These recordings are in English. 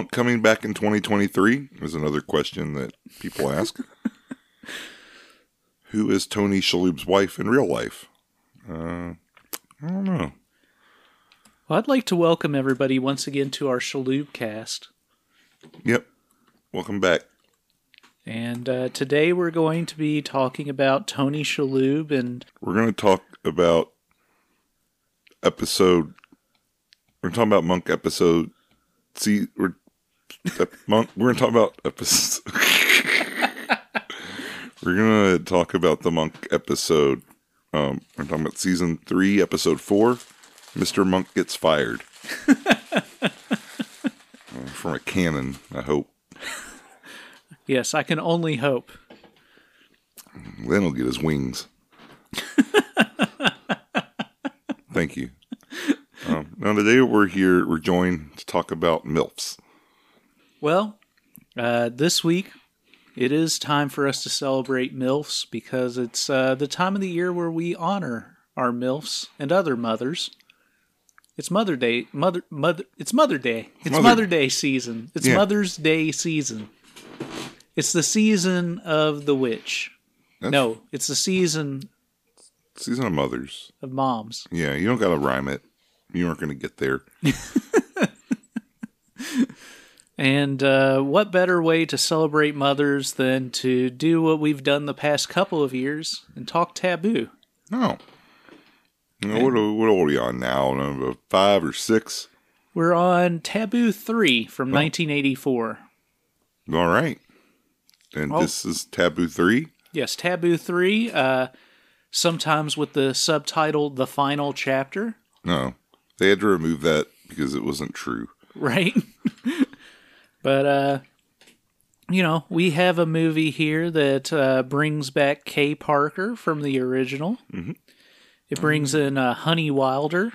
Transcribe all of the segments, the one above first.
Monk coming back in 2023? Is another question that people ask. Who is Tony Shalhoub's wife in real life? Uh, I don't know. Well, I'd like to welcome everybody once again to our Shalhoub cast. Yep. Welcome back. And uh, today we're going to be talking about Tony Shalhoub and We're going to talk about episode. We're talking about Monk episode. See, we're. We're going to talk about episode. we're going to talk about the Monk episode. Um, we're talking about season three, episode four. Mister Monk gets fired Uh, from a cannon. I hope. yes, I can only hope. Then he'll get his wings. Thank you. Um, now today we're here. We're joined to talk about milfs. Well, uh, this week it is time for us to celebrate MILFs because it's uh, the time of the year where we honor our MILFs and other mothers. It's Mother Day, Mother, Mother. It's Mother Day. It's Mother- Mother Day season. It's Yeah. Mother's Day season. It's the season of the witch. That's No, it's the season season of mothers. of moms. Yeah, you don't got to rhyme it. You aren't going to get there. And uh, what better way to celebrate mothers than to do what we've done the past couple of years and talk taboo? No. You know, what, what are we on now? Number Five or six? We're on Taboo 3 from 1984. All right. And Oh. this is Taboo 3? Yes, Taboo 3, uh, sometimes with the subtitle The Final Chapter, No. They had to remove that because it wasn't true. right? but, uh, you know, we have a movie here that uh, brings back Kay Parker from the original. It brings in uh, Honey Wilder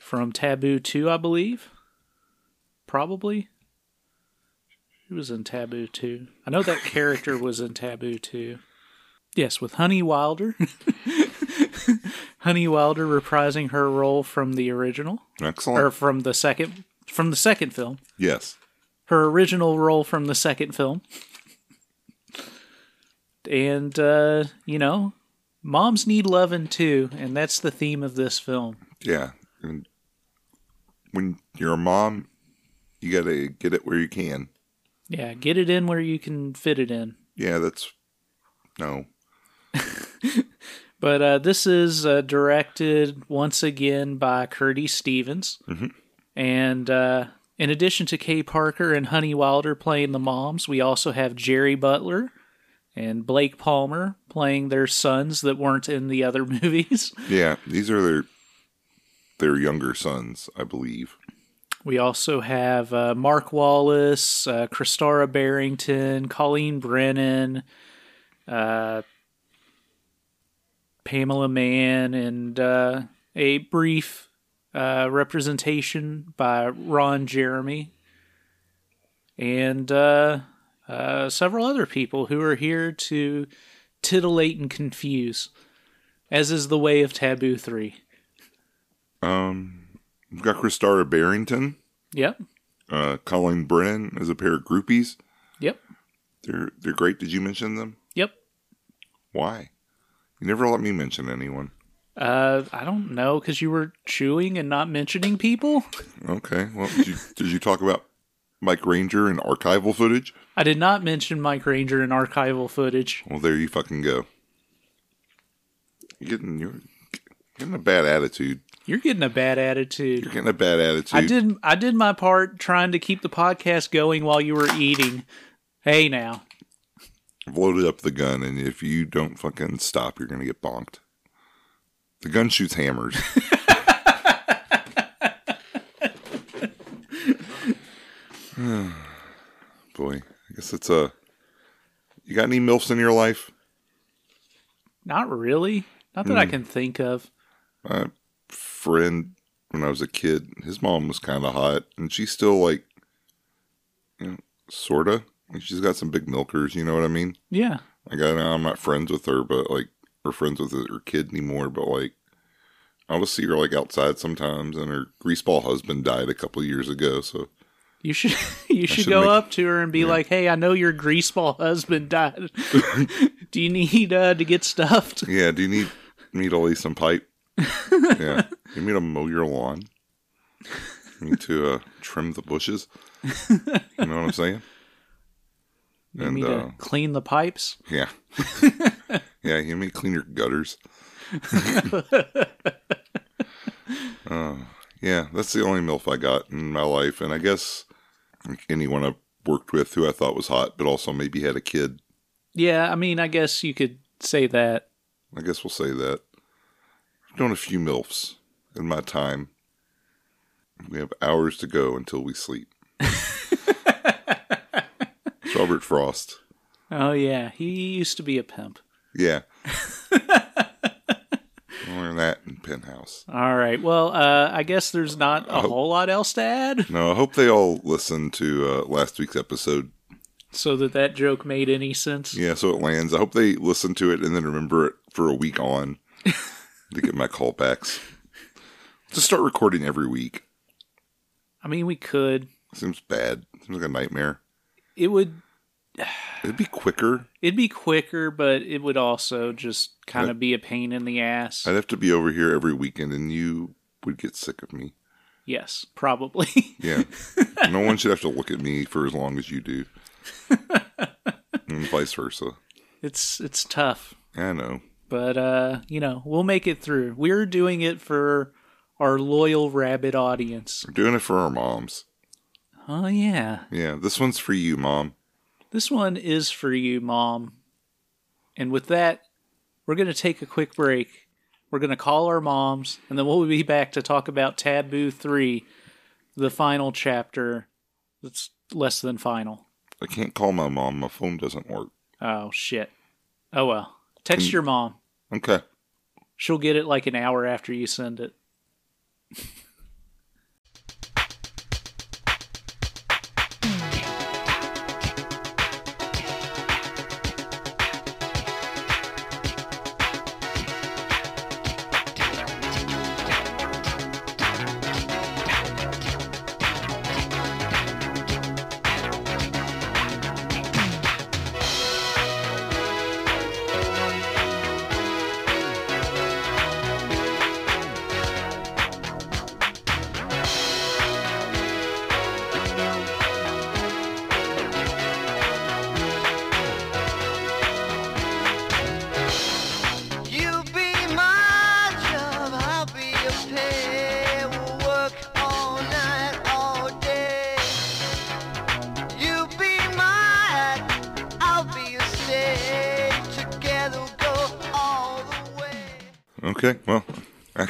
from Taboo 2, I believe. Probably. She was in Taboo 2. I know that character was in Taboo 2. Yes, with Honey Wilder. Honey Wilder reprising her role from the original Excellent. or from the second from the second film. yes. Her original role from the second film. And uh, you know, moms need loving too, and that's the theme of this film. Yeah. And when you're a mom, you got to get it where you can. Yeah, get it in where you can fit it in. Yeah, that's. No. But uh, this is uh, directed once again by Kirdy Stevens. And uh, in addition to Kay Parker and Honey Wilder playing the moms, we also have Jerry Butler and Blake Palmer playing their sons that weren't in the other movies. Yeah, these are their their younger sons, I believe. We also have uh, Mark Wallace, uh, Kristara Barrington, Colleen Brennan, uh, Pamela Mann, and uh, a brief uh, representation by Ron Jeremy, and uh, uh, several other people who are here to titillate and confuse, as is the way of Taboo 3. Um, we've got Kristara Barrington, Yep, uh, Colleen Brennan as a pair of groupies. yep, They're they're great. Did you mention them? yep. Why? You never let me mention anyone. Uh, I don't know because you were chewing and not mentioning people. Okay. Well, did you, did you talk about Mike Ranger and archival footage? I did not mention Mike Ranger and archival footage. Well, there you fucking go. You're getting you're getting a bad attitude. You're getting a bad attitude. You're getting a bad attitude. I did I did my part trying to keep the podcast going while you were eating. Hey now. I've loaded up the gun, and if you don't fucking stop, you're gonna get bonked. The gun shoots hammers. boy, I guess it's a. You got any milfs in your life? Not really. Not that I Hmm. can think of. My friend, when I was a kid, his mom was kind of hot, and she's still like, you know, sorta. She's got some big milkers. You know what I mean? Yeah. Like I know I'm not friends with her, but like we're friends with her kid anymore. But like I'll just see her like outside sometimes, and her greaseball husband died a couple years ago. So You should you should, should go make- up to her and be like, "Hey, I know your greaseball husband died. Do you need uh, to get stuffed?" yeah, do you need me to lay some pipe? yeah, you need to mow your lawn. You need to uh, trim the bushes. You know what I'm saying? You And need to uh, clean the pipes. yeah, yeah, you to clean your gutters. uh, yeah, that's the only milf I got in my life, and I guess anyone I've worked with who I thought was hot, but also maybe had a kid. Yeah, I mean, I guess you could say that. I guess we'll say that. I've done a few milfs in my time. We have hours to go until we sleep. It's Robert Frost. Oh yeah, he used to be a pimp. Yeah. Learn that in Penthouse. All right. Well, uh, I guess there's not a Oh. whole lot else to add, No, I hope they all listened to uh, last week's episode. so that that joke made any sense. Yeah, so it lands. I hope they listen to it and then remember it for a week on to get my callbacks. Just start recording every week. I mean, we could. Seems bad. Seems like a nightmare. It would. It'd be quicker. It'd be quicker, but it would also just kind of be a pain in the ass. I'd have to be over here every weekend and you would get sick of me. yes, probably. Yeah. no one should have to look at me for as long as you do. and vice versa. it's it's tough. I know. but uh you know we'll make it through we're doing it for our loyal rabbit audience We're doing it for our moms. oh yeah Yeah, this one's for you, mom. This one is for you mom. And with that we're going to take a quick break. We're going to call our moms and then we'll be back to talk about taboo 3 the final chapter that's less than final. I can't call my mom. My phone doesn't work. oh shit. Oh well. Text Can- your mom. Okay. she'll get it like an hour after you send it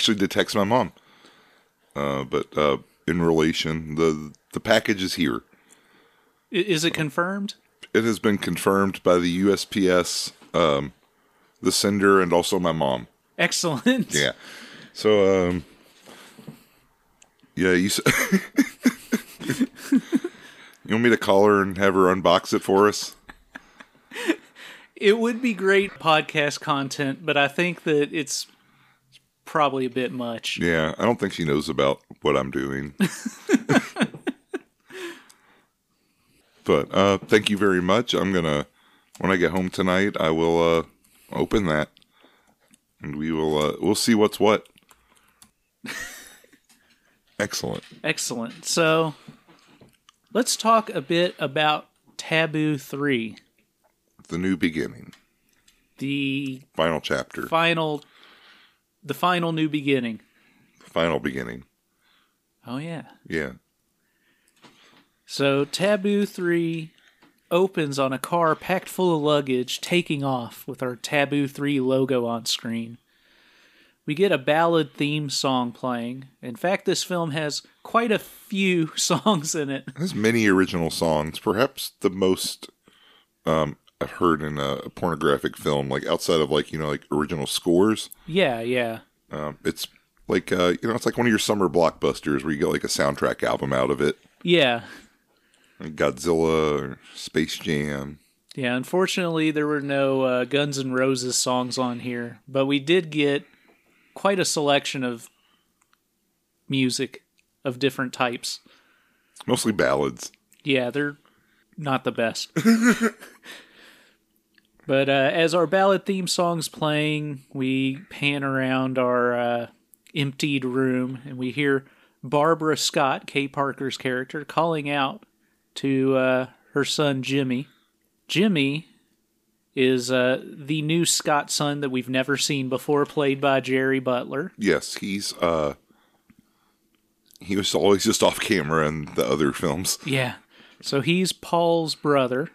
actually did text my mom. Uh, but uh, in relation, the the package is here. Is it confirmed It has been confirmed by the USPS, um, the sender, and also my mom. excellent Yeah. So, um, yeah, you. s- you want me to call her and have her unbox it for us? It would be great podcast content, but I think that it's probably a bit much. Yeah, I don't think she knows about what I'm doing. but uh, thank you very much. I'm gonna when I get home tonight, I will uh, open that, and we will uh, we'll see what's what. Excellent. Excellent. So let's talk a bit about Taboo 3, The new beginning, the final chapter, final the final new beginning. final beginning. Oh yeah. Yeah. So Taboo 3 opens on a car packed full of luggage taking off with our Taboo 3 logo on screen. we get a ballad theme song playing. In fact, this film has quite a few songs in it. There's many original songs, perhaps the most um, I've heard in a pornographic film, like outside of like you know like original scores. Yeah, yeah. Um, it's like uh, you know it's like one of your summer blockbusters where you get like a soundtrack album out of it. Yeah. Like Godzilla, or Space Jam. Yeah, unfortunately, there were no uh, Guns N' Roses songs on here, but we did get quite a selection of music of different types. Mostly ballads. Yeah, they're not the best. but uh, as our ballad theme song's playing, we pan around our uh, emptied room and we hear Barbara Scott, Kay Parker's character, calling out to uh, her son Jimmy. Jimmy is uh, the new Scott son that we've never seen before, played by Jerry Butler. Yes, he's uh, he was always just off camera in the other films. Yeah. So he's Paul's brother.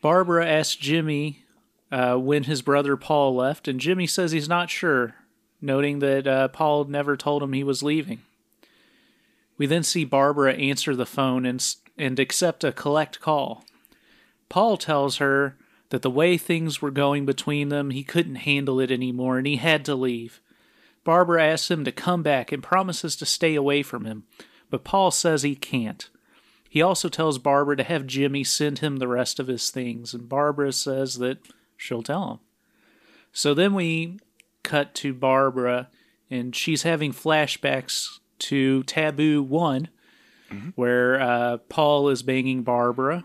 Barbara asks Jimmy uh, when his brother Paul left, and Jimmy says he's not sure, noting that uh, Paul never told him he was leaving. We then see Barbara answer the phone and, and accept a collect call. Paul tells her that the way things were going between them, he couldn't handle it anymore and he had to leave. Barbara asks him to come back and promises to stay away from him, but Paul says he can't. He also tells Barbara to have Jimmy send him the rest of his things, and Barbara says that she'll tell him. So then we cut to Barbara, and she's having flashbacks to Taboo One, where uh, Paul is banging Barbara.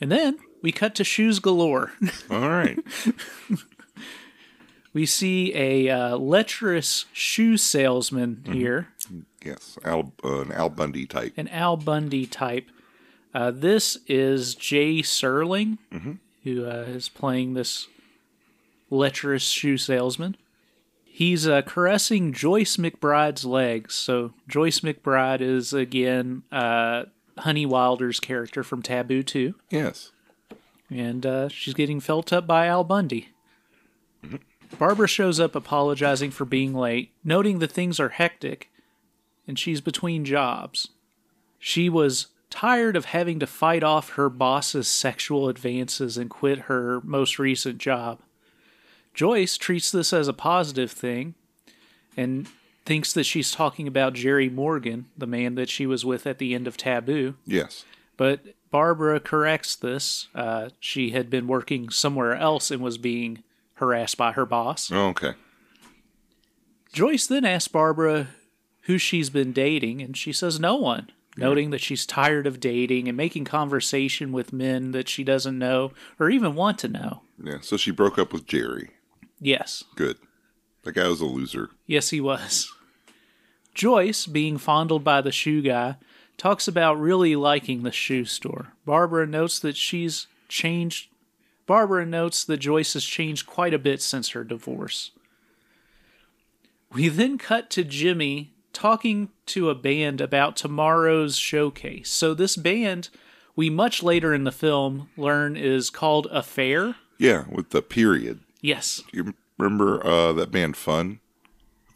And then we cut to Shoes Galore. All right. we see a uh, lecherous shoe salesman here. Yes, Al, uh, an Al Bundy type. an Al Bundy type. Uh, this is Jay Serling, who uh, is playing this lecherous shoe salesman. He's uh, caressing Joyce McBride's legs. So Joyce McBride is again uh, Honey Wilder's character from Taboo 2, Yes. and uh, she's getting felt up by Al Bundy. Barbara shows up apologizing for being late, noting that things are hectic, and she's between jobs. She was tired of having to fight off her boss's sexual advances and quit her most recent job. Joyce treats this as a positive thing and thinks that she's talking about Jerry Morgan, the man that she was with at the end of Taboo. Yes. But Barbara corrects this. Uh, she had been working somewhere else and was being harassed by her boss. Oh, okay. Joyce then asks Barbara who she's been dating, and she says no one, noting that she's tired of dating and making conversation with men that she doesn't know or even want to know. Yeah. So she broke up with Jerry. Yes, Good. That guy was a loser. yes, he was. Joyce, being fondled by the shoe guy, talks about really liking the shoe store. Barbara notes that she's changed. Barbara notes that Joyce has changed quite a bit since her divorce. We then cut to Jimmy talking to a band about tomorrow's showcase. So, this band, we much later in the film learn is called Affair. Yeah, with the period. Yes. You remember uh, that band Fun?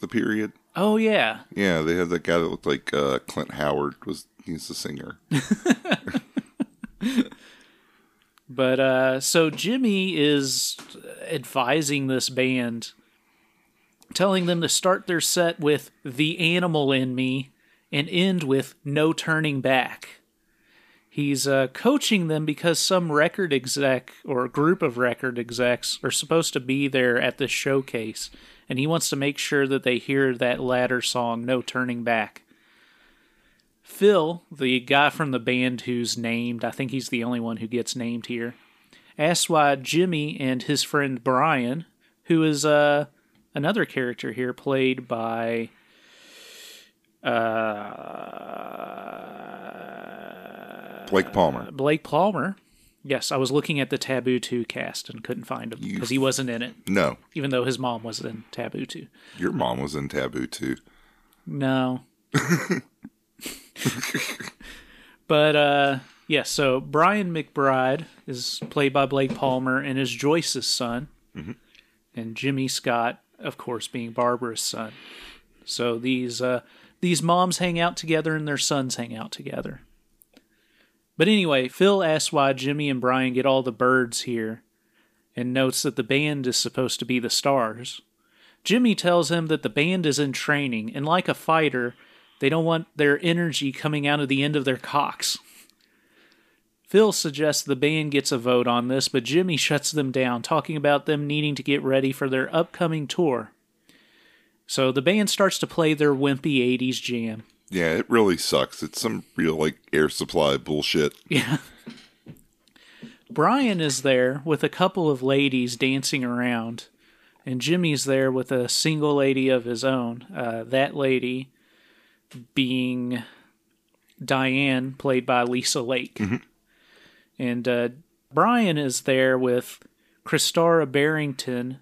The period. Oh, yeah. Yeah, they had that guy that looked like uh, Clint Howard. Was he's the singer? But uh, so Jimmy is advising this band, telling them to start their set with The Animal in Me and end with No Turning Back. He's uh, coaching them because some record exec or group of record execs are supposed to be there at this showcase, and he wants to make sure that they hear that latter song, No Turning Back. Phil, the guy from the band who's named, I think he's the only one who gets named here, asks why Jimmy and his friend Brian, who is uh, another character here played by. Uh, Blake Palmer. Blake Palmer. Yes, I was looking at the Taboo 2 cast and couldn't find him because he wasn't in it, No, even though his mom was in Taboo 2. your mom was in Taboo 2. No. but uh yeah, so Brian McBride is played by Blake Palmer and is Joyce's son. and Jimmy Scott, of course, being Barbara's son. So these uh, these moms hang out together and their sons hang out together. But anyway, Phil asks why Jimmy and Brian get all the birds here and notes that the band is supposed to be the stars. Jimmy tells him that the band is in training, and like a fighter, they don't want their energy coming out of the end of their cocks. Phil suggests the band gets a vote on this, but Jimmy shuts them down, talking about them needing to get ready for their upcoming tour. So the band starts to play their wimpy 80s jam. Yeah, it really sucks. It's some real like air supply bullshit. Yeah. Brian is there with a couple of ladies dancing around, and Jimmy's there with a single lady of his own. Uh, that lady being Diane, played by Lisa Lake. And uh, Brian is there with Kristara Barrington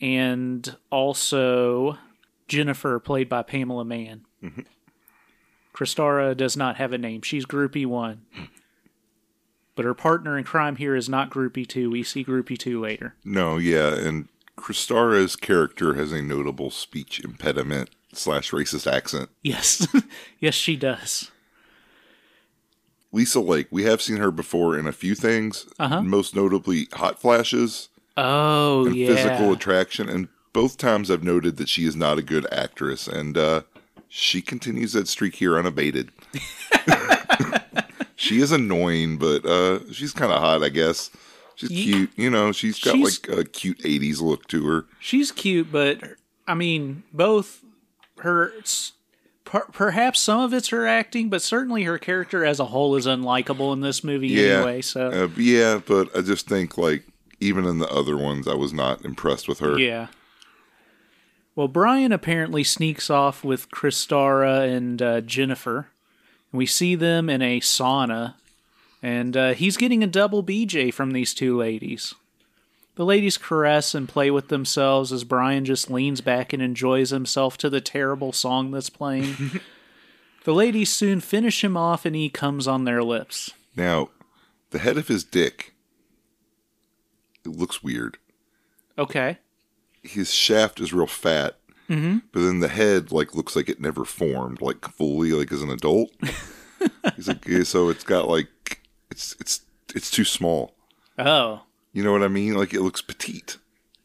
and also Jennifer, played by Pamela Mann. Kristara does not have a name. She's Groupie 1. But her partner in crime here is not Groupie 2. We see Groupie 2 later. No, yeah, and Kristara's character has a notable speech impediment slash racist accent. Yes. yes, she does. Lisa Lake, we have seen her before in a few things, Uh-huh. most notably Hot Flashes Oh, and yeah. Physical Attraction, and both times I've noted that she is not a good actress, and uh, she continues that streak here unabated. she is annoying, but uh, she's kind of hot, I guess. She's cute, you know. She's got She's- like a cute '80s look to her. She's cute, but I mean, both her. Per, perhaps some of it's her acting, but certainly her character as a whole is unlikable in this movie Yeah, anyway. So uh, yeah, but I just think like even in the other ones, I was not impressed with her. Yeah. Well, Brian apparently sneaks off with Kristara and uh, Jennifer. And we see them in a sauna, and uh, he's getting a double BJ from these two ladies. The ladies caress and play with themselves as Brian just leans back and enjoys himself to the terrible song that's playing. the ladies soon finish him off, and he comes on their lips. Now, the head of his dick, it looks weird. Okay. His shaft is real fat, mm-hmm. but then the head like looks like it never formed, like fully, like as an adult. He's like, so it's got like it's it's it's too small. Oh. You know what I mean? Like it looks petite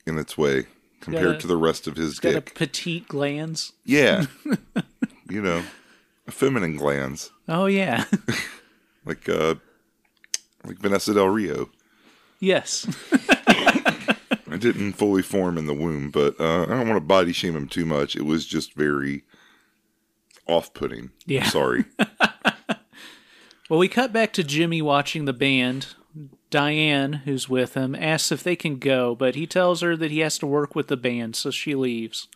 in its way compared a- to the rest of his Got a dick. petite glands. Yeah, you know, feminine glands Oh, yeah. like uh like Vanessa Del Rio. yes. It didn't fully form in the womb, but uh, I don't want to body shame him too much. It was just very off-putting. Yeah. Sorry. Well, we cut back to Jimmy watching the band. Diane, who's with him, asks if they can go, but he tells her that he has to work with the band, so she leaves.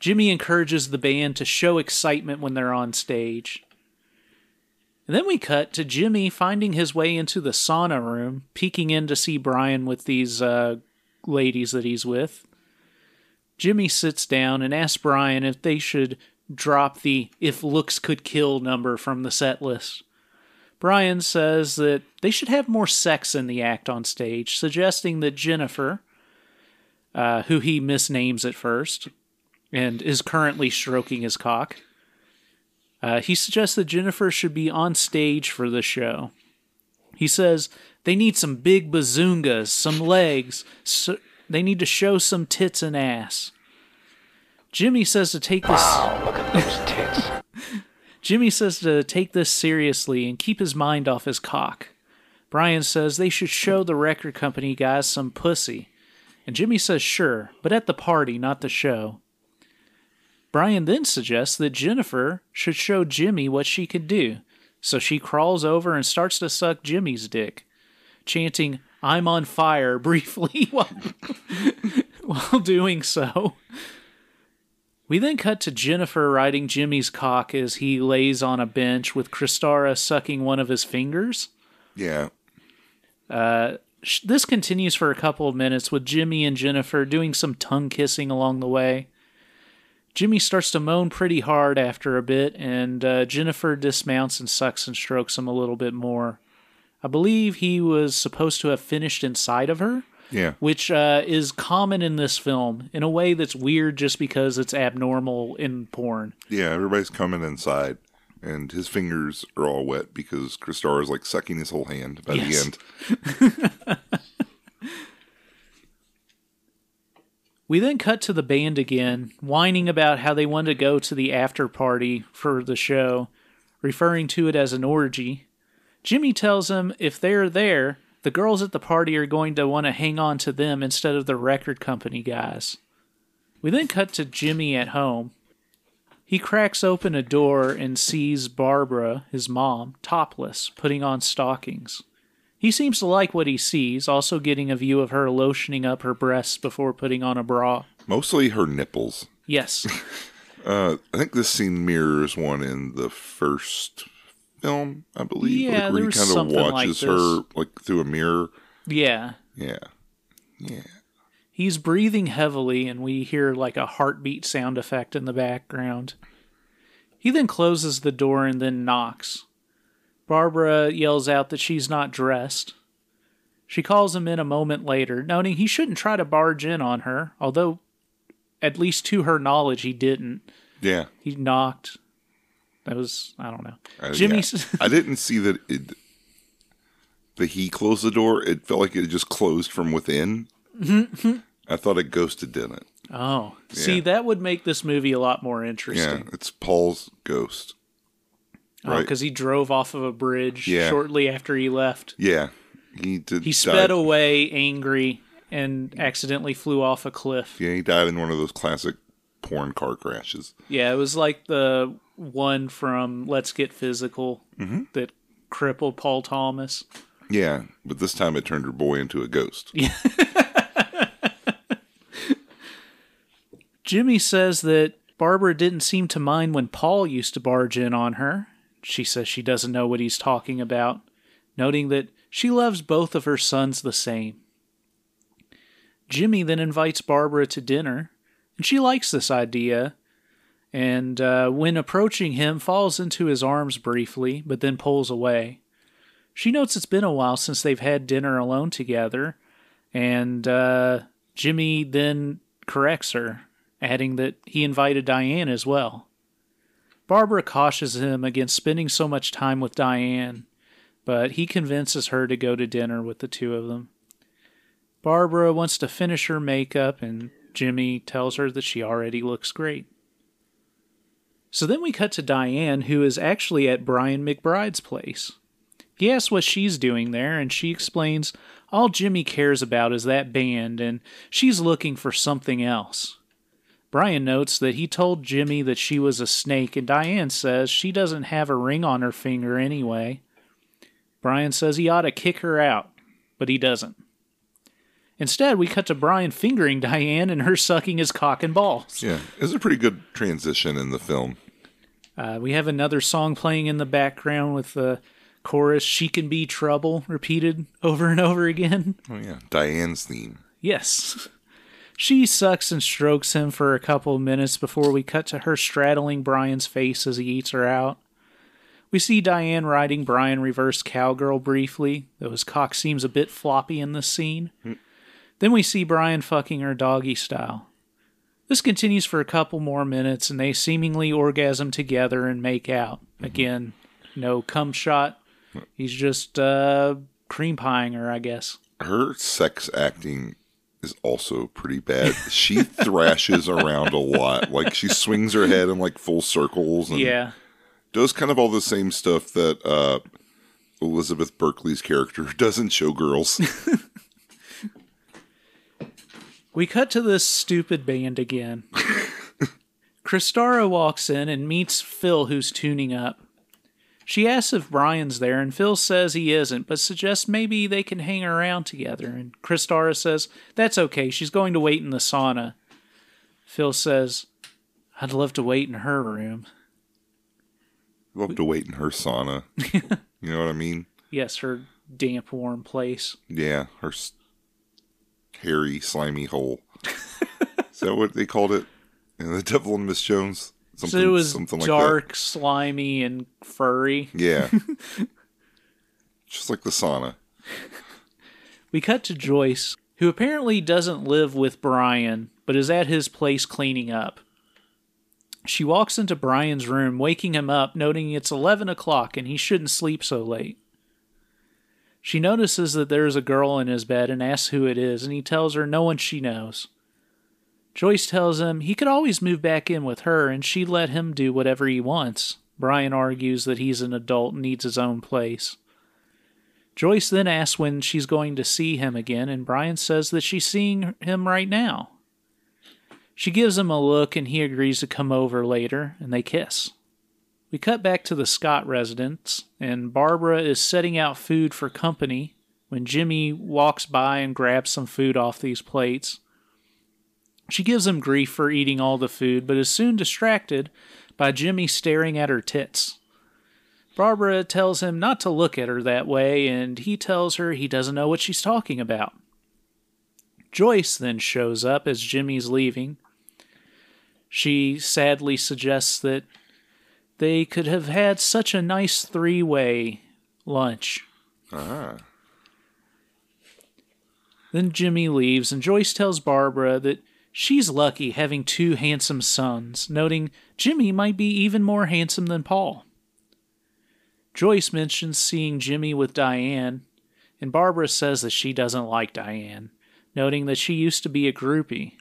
Jimmy encourages the band to show excitement when they're on stage. And then we cut to Jimmy finding his way into the sauna room, peeking in to see Brian with these uh, ladies that he's with. Jimmy sits down and asks Brian if they should drop the if looks could kill number from the set list. Brian says that they should have more sex in the act on stage, suggesting that Jennifer, uh, who he misnames at first and is currently stroking his cock, uh, he suggests that Jennifer should be on stage for the show. He says they need some big bazoongas, some legs, so they need to show some tits and ass. Jimmy says to take this. Wow, Look at those tits. Jimmy says to take this seriously and keep his mind off his cock. Brian says they should show the record company guys some pussy. And Jimmy says sure, but at the party, not the show. Brian then suggests that Jennifer should show Jimmy what she could do. So she crawls over and starts to suck Jimmy's dick, chanting, I'm on fire briefly while, while doing so. We then cut to Jennifer riding Jimmy's cock as he lays on a bench with Kristara sucking one of his fingers. Yeah. Sh- This continues for a couple of minutes with Jimmy and Jennifer doing some tongue kissing along the way. Jimmy starts to moan pretty hard after a bit, and uh, Jennifer dismounts and sucks and strokes him a little bit more. I believe he was supposed to have finished inside of her, Yeah. which uh, is common in this film in a way that's weird just because it's abnormal in porn. Yeah, everybody's coming inside, and his fingers are all wet because Christar is like sucking his whole hand by Yes. the end. We then cut to the band again, whining about how they wanted to go to the after party for the show, referring to it as an orgy. Jimmy tells them if they're there, the girls at the party are going to want to hang on to them instead of the record company guys. We then cut to Jimmy at home. He cracks open a door and sees Barbara, his mom, topless, putting on stockings. He seems to like what he sees, also getting a view of her lotioning up her breasts before putting on a bra. Mostly her nipples. Yes. Uh, I think this scene mirrors one in the first film, I believe. Yeah, like, where there he was kind of something like watches this. her like through a mirror. yeah. Yeah, yeah. He's breathing heavily, and we hear like a heartbeat sound effect in the background. He then closes the door and then knocks. Barbara yells out that she's not dressed. She calls him in a moment later, noting he shouldn't try to barge in on her, although, at least to her knowledge, he didn't. Yeah. He knocked. That was, I don't know. Uh, Jimmy. yeah. I didn't see that it. That he closed the door. It felt like it just closed from within. Mm-hmm. I thought it ghosted didn't. oh, see, that would make this movie a lot more interesting. Yeah, it's Paul's ghost. right. because he drove off of a bridge Yeah. shortly after he left. Yeah, he did. He died- sped away angry and accidentally flew off a cliff. Yeah, he died in one of those classic porn car crashes. Yeah, it was like the one from Let's Get Physical Mm-hmm. that crippled Paul Thomas. Yeah, but this time it turned her boy into a ghost. Jimmy says that Barbara didn't seem to mind when Paul used to barge in on her. She says she doesn't know what he's talking about, noting that she loves both of her sons the same. Jimmy then invites Barbara to dinner, and she likes this idea, and uh, when approaching him, falls into his arms briefly, but then pulls away. She notes it's been a while since they've had dinner alone together, and uh, Jimmy then corrects her, adding that he invited Diane as well. Barbara cautions him against spending so much time with Diane, but he convinces her to go to dinner with the two of them. Barbara wants to finish her makeup, and Jimmy tells her that she already looks great. So then we cut to Diane, who is actually at Brian McBride's place. He asks what she's doing there, and she explains all Jimmy cares about is that band, and she's looking for something else. Brian notes that he told Jimmy that she was a snake, and Diane says she doesn't have a ring on her finger anyway. Brian says he ought to kick her out, but he doesn't. Instead, we cut to Brian fingering Diane and her sucking his cock and balls. Yeah, it's a pretty good transition in the film. Uh, we have another song playing in the background with the chorus She Can Be Trouble repeated over and over again. Oh yeah, Diane's theme. Yes. She sucks and strokes him for a couple of minutes before we cut to her straddling Brian's face as he eats her out. We see Diane riding Brian reverse cowgirl briefly, though his cock seems a bit floppy in this scene. Then we see Brian fucking her doggy style. This continues for a couple more minutes, and they seemingly orgasm together and make out. Again, no cum shot. He's just uh, cream pieing her, I guess. Her sex acting is also pretty bad. She thrashes around a lot. Like she swings her head in like full circles and Yeah. does kind of all the same stuff that uh, Elizabeth Berkley's character does in Showgirls. We cut to this stupid band again. Kristara walks in and meets Phil, who's tuning up. She asks if Brian's there, and Phil says he isn't, but suggests maybe they can hang around together. And Kristara says that's okay, she's going to wait in the sauna. Phil says, I'd love to wait in her room. Love to wait in her sauna. You know what I mean? Yes, her damp, warm place. Yeah, her hairy, slimy hole. Is that what they called it? In the Devil and Miss Jones? So it was something like dark, slimy, and furry. Yeah. Just like the sauna. We cut to Joyce. who apparently doesn't live with Brian, but is at his place cleaning up. She walks into Brian's room, waking him up, noting it's 11 o'clock and he shouldn't sleep so late. She notices that there is a girl in his bed and asks who it is, and he tells her no one she knows. Joyce tells him he could always move back in with her and she'd let him do whatever he wants. Brian argues that he's an adult and needs his own place. Joyce then asks when she's going to see him again, and Brian says that she's seeing him right now. She gives him a look and he agrees to come over later, and they kiss. We cut back to the Scott residence, and Barbara is setting out food for company when Jimmy walks by and grabs some food off these plates. She gives him grief for eating all the food, but is soon distracted by Jimmy staring at her tits. Barbara tells him not to look at her that way, and he tells her he doesn't know what she's talking about. Joyce then shows up as Jimmy's leaving. She sadly suggests that they could have had such a nice three way lunch. Ah. Then Jimmy leaves, and Joyce tells Barbara that she's lucky having two handsome sons, noting Jimmy might be even more handsome than Paul. Joyce mentions seeing Jimmy with Diane, and Barbara says that she doesn't like Diane, noting that she used to be a groupie.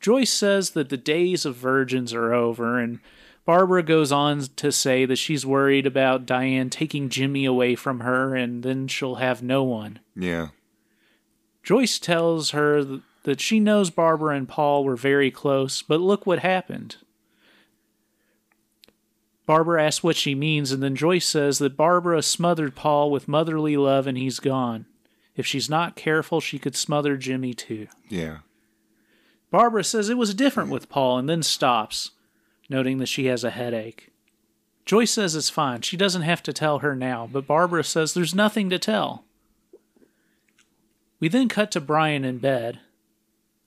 Joyce says that the days of virgins are over, and Barbara goes on to say that she's worried about Diane taking Jimmy away from her, and then she'll have no one. Yeah. Joyce tells her that she knows Barbara and Paul were very close, but look what happened. Barbara asks what she means, and then Joyce says that Barbara smothered Paul with motherly love and he's gone. If she's not careful, she could smother Jimmy too. Yeah. Barbara says it was different with Paul and then stops, noting that she has a headache. Joyce says it's fine. She doesn't have to tell her now, but Barbara says there's nothing to tell. We then cut to Brian in bed,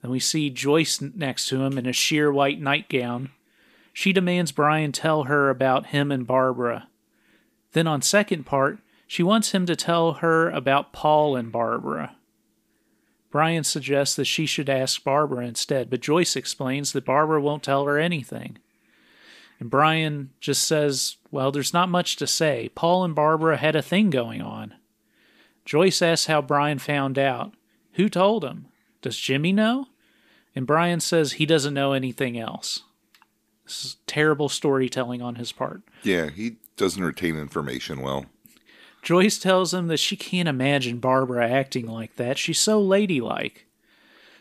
and we see Joyce next to him in a sheer white nightgown. She demands Brian tell her about him and Barbara. Then, on second part, she wants him to tell her about Paul and Barbara. Brian suggests that she should ask Barbara instead, but Joyce explains that Barbara won't tell her anything. And Brian just says, Well, there's not much to say. Paul and Barbara had a thing going on. Joyce asks how Brian found out. Who told him? Does Jimmy know? And Brian says he doesn't know anything else. This is terrible storytelling on his part. Yeah, he doesn't retain information well. Joyce tells him that she can't imagine Barbara acting like that. She's so ladylike.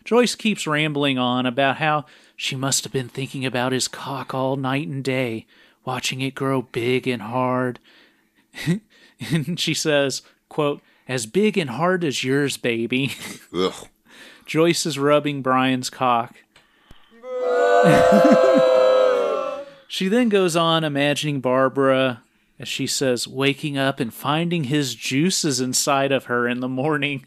Joyce keeps rambling on about how she must have been thinking about his cock all night and day, watching it grow big and hard. and she says, quote, as big and hard as yours, baby. Ugh. Joyce is rubbing Brian's cock. she then goes on imagining Barbara, as she says, waking up and finding his juices inside of her in the morning.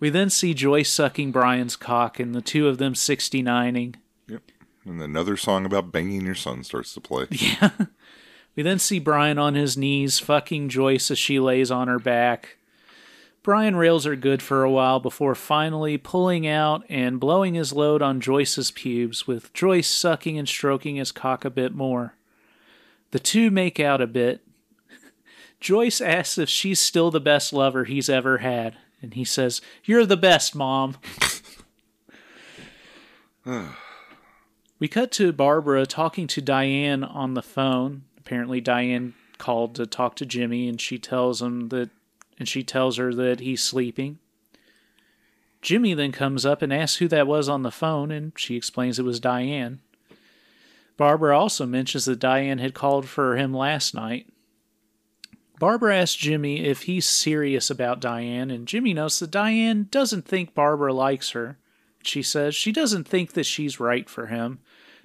We then see Joyce sucking Brian's cock and the two of them 69ing. Yep. And another song about banging your son starts to play. Yeah. We then see Brian on his knees, fucking Joyce as she lays on her back. Brian rails her good for a while before finally pulling out and blowing his load on Joyce's pubes, with Joyce sucking and stroking his cock a bit more. The two make out a bit. Joyce asks if she's still the best lover he's ever had, and he says, You're the best, Mom. we cut to Barbara talking to Diane on the phone. Apparently, Diane called to talk to Jimmy, and she tells him that and she tells her that he's sleeping. Jimmy then comes up and asks who that was on the phone, and she explains it was Diane. Barbara also mentions that Diane had called for him last night. Barbara asks Jimmy if he's serious about Diane, and Jimmy notes that Diane doesn't think Barbara likes her. She says she doesn't think that she's right for him,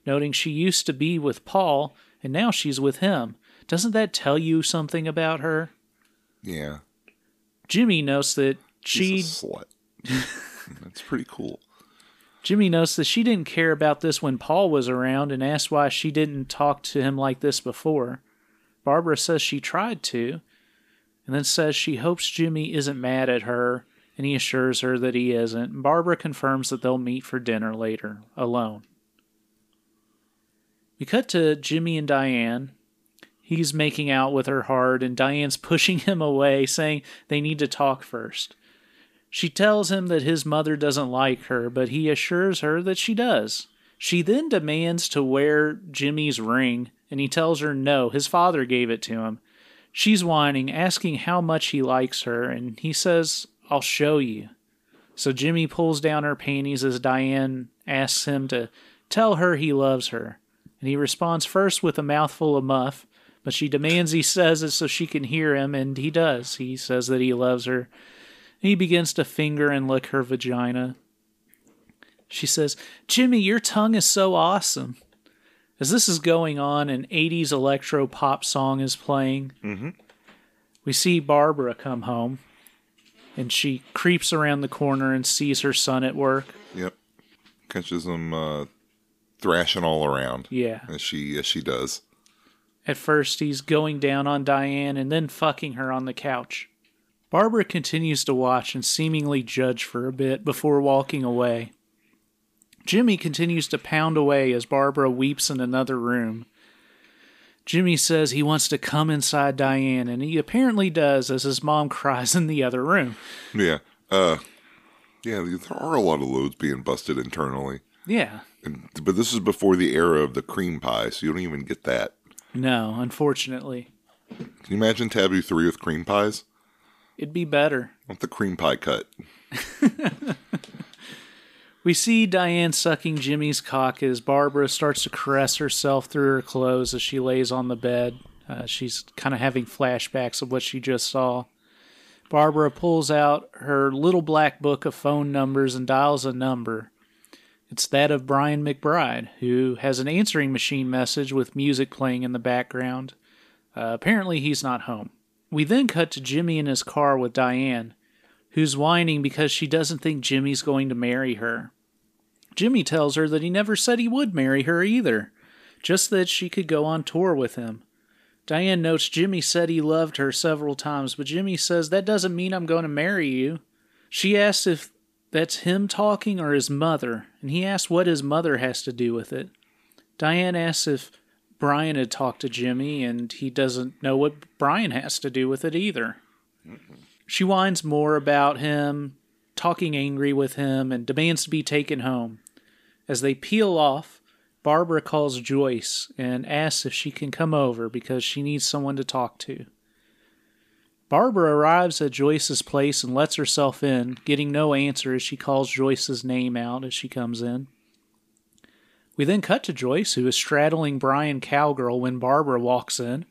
noting she used to be with Paul, and now she's with him. Doesn't that tell you something about her? Yeah. Jimmy notes that she slut. That's pretty cool. Jimmy notes that she didn't care about this when Paul was around and asks why she didn't talk to him like this before. Barbara says she tried to, and then says she hopes Jimmy isn't mad at her, and he assures her that he isn't. Barbara confirms that they'll meet for dinner later, alone. We cut to Jimmy and Diane. He's making out with her hard, and Diane's pushing him away, saying they need to talk first. She tells him that his mother doesn't like her, but he assures her that she does. She then demands to wear Jimmy's ring, and he tells her no, his father gave it to him. She's whining, asking how much he likes her, and he says, I'll show you. So Jimmy pulls down her panties as Diane asks him to tell her he loves her. And he responds first with a mouthful of muff, but she demands he says it so she can hear him, and he does. He says that he loves her. And He begins to finger and lick her vagina. She says, Jimmy, your tongue is so awesome. As this is going on, an 80s electro pop song is playing. Mm-hmm. We see Barbara come home, and she creeps around the corner and sees her son at work. Yep. Catches him uh, thrashing all around. Yeah. As she as she does. At first, he's going down on Diane and then fucking her on the couch. Barbara continues to watch and seemingly judge for a bit before walking away. Jimmy continues to pound away as Barbara weeps in another room. Jimmy says he wants to come inside Diane, and he apparently does as his mom cries in the other room. Yeah. Uh yeah, there are a lot of loads being busted internally. Yeah. And, but this is before the era of the cream pie, so you don't even get that. No, unfortunately. Can you imagine Taboo 3 with cream pies? It'd be better. I want the cream pie cut. We see Diane sucking Jimmy's cock as Barbara starts to caress herself through her clothes as she lays on the bed. Uh, she's kind of having flashbacks of what she just saw. Barbara pulls out her little black book of phone numbers and dials a number. It's that of Brian McBride, who has an answering machine message with music playing in the background. Uh, apparently, he's not home. We then cut to Jimmy in his car with Diane, who's whining because she doesn't think Jimmy's going to marry her. Jimmy tells her that he never said he would marry her either, just that she could go on tour with him. Diane notes Jimmy said he loved her several times, but Jimmy says that doesn't mean I'm going to marry you. She asks if that's him talking or his mother, and he asks what his mother has to do with it. Diane asks if Brian had talked to Jimmy, and he doesn't know what Brian has to do with it either. She whines more about him, talking angry with him, and demands to be taken home. As they peel off, Barbara calls Joyce and asks if she can come over because she needs someone to talk to. Barbara arrives at Joyce's place and lets herself in, getting no answer as she calls Joyce's name out as she comes in. We then cut to Joyce, who is straddling Brian Cowgirl when Barbara walks in.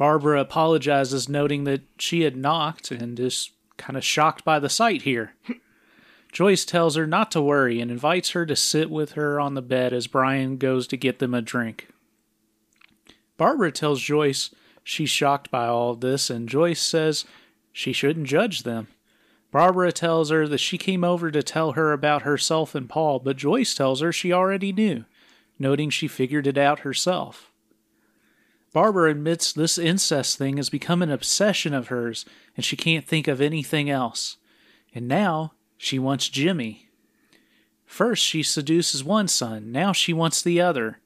Barbara apologizes, noting that she had knocked and is kind of shocked by the sight here. Joyce tells her not to worry and invites her to sit with her on the bed as Brian goes to get them a drink. Barbara tells Joyce she's shocked by all this, and Joyce says she shouldn't judge them. Barbara tells her that she came over to tell her about herself and Paul, but Joyce tells her she already knew, noting she figured it out herself. Barbara admits this incest thing has become an obsession of hers, and she can't think of anything else. And now she wants Jimmy. First, she seduces one son, now she wants the other.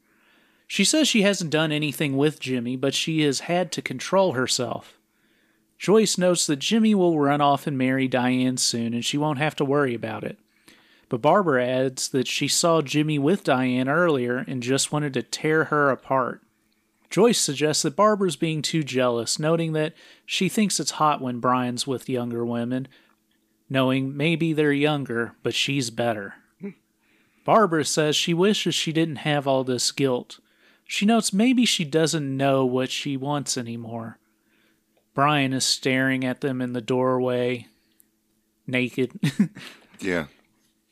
She says she hasn't done anything with Jimmy, but she has had to control herself. Joyce notes that Jimmy will run off and marry Diane soon, and she won't have to worry about it. But Barbara adds that she saw Jimmy with Diane earlier and just wanted to tear her apart. Joyce suggests that Barbara's being too jealous, noting that she thinks it's hot when Brian's with younger women, knowing maybe they're younger, but she's better. Barbara says she wishes she didn't have all this guilt. She notes maybe she doesn't know what she wants anymore. Brian is staring at them in the doorway, naked. Yeah.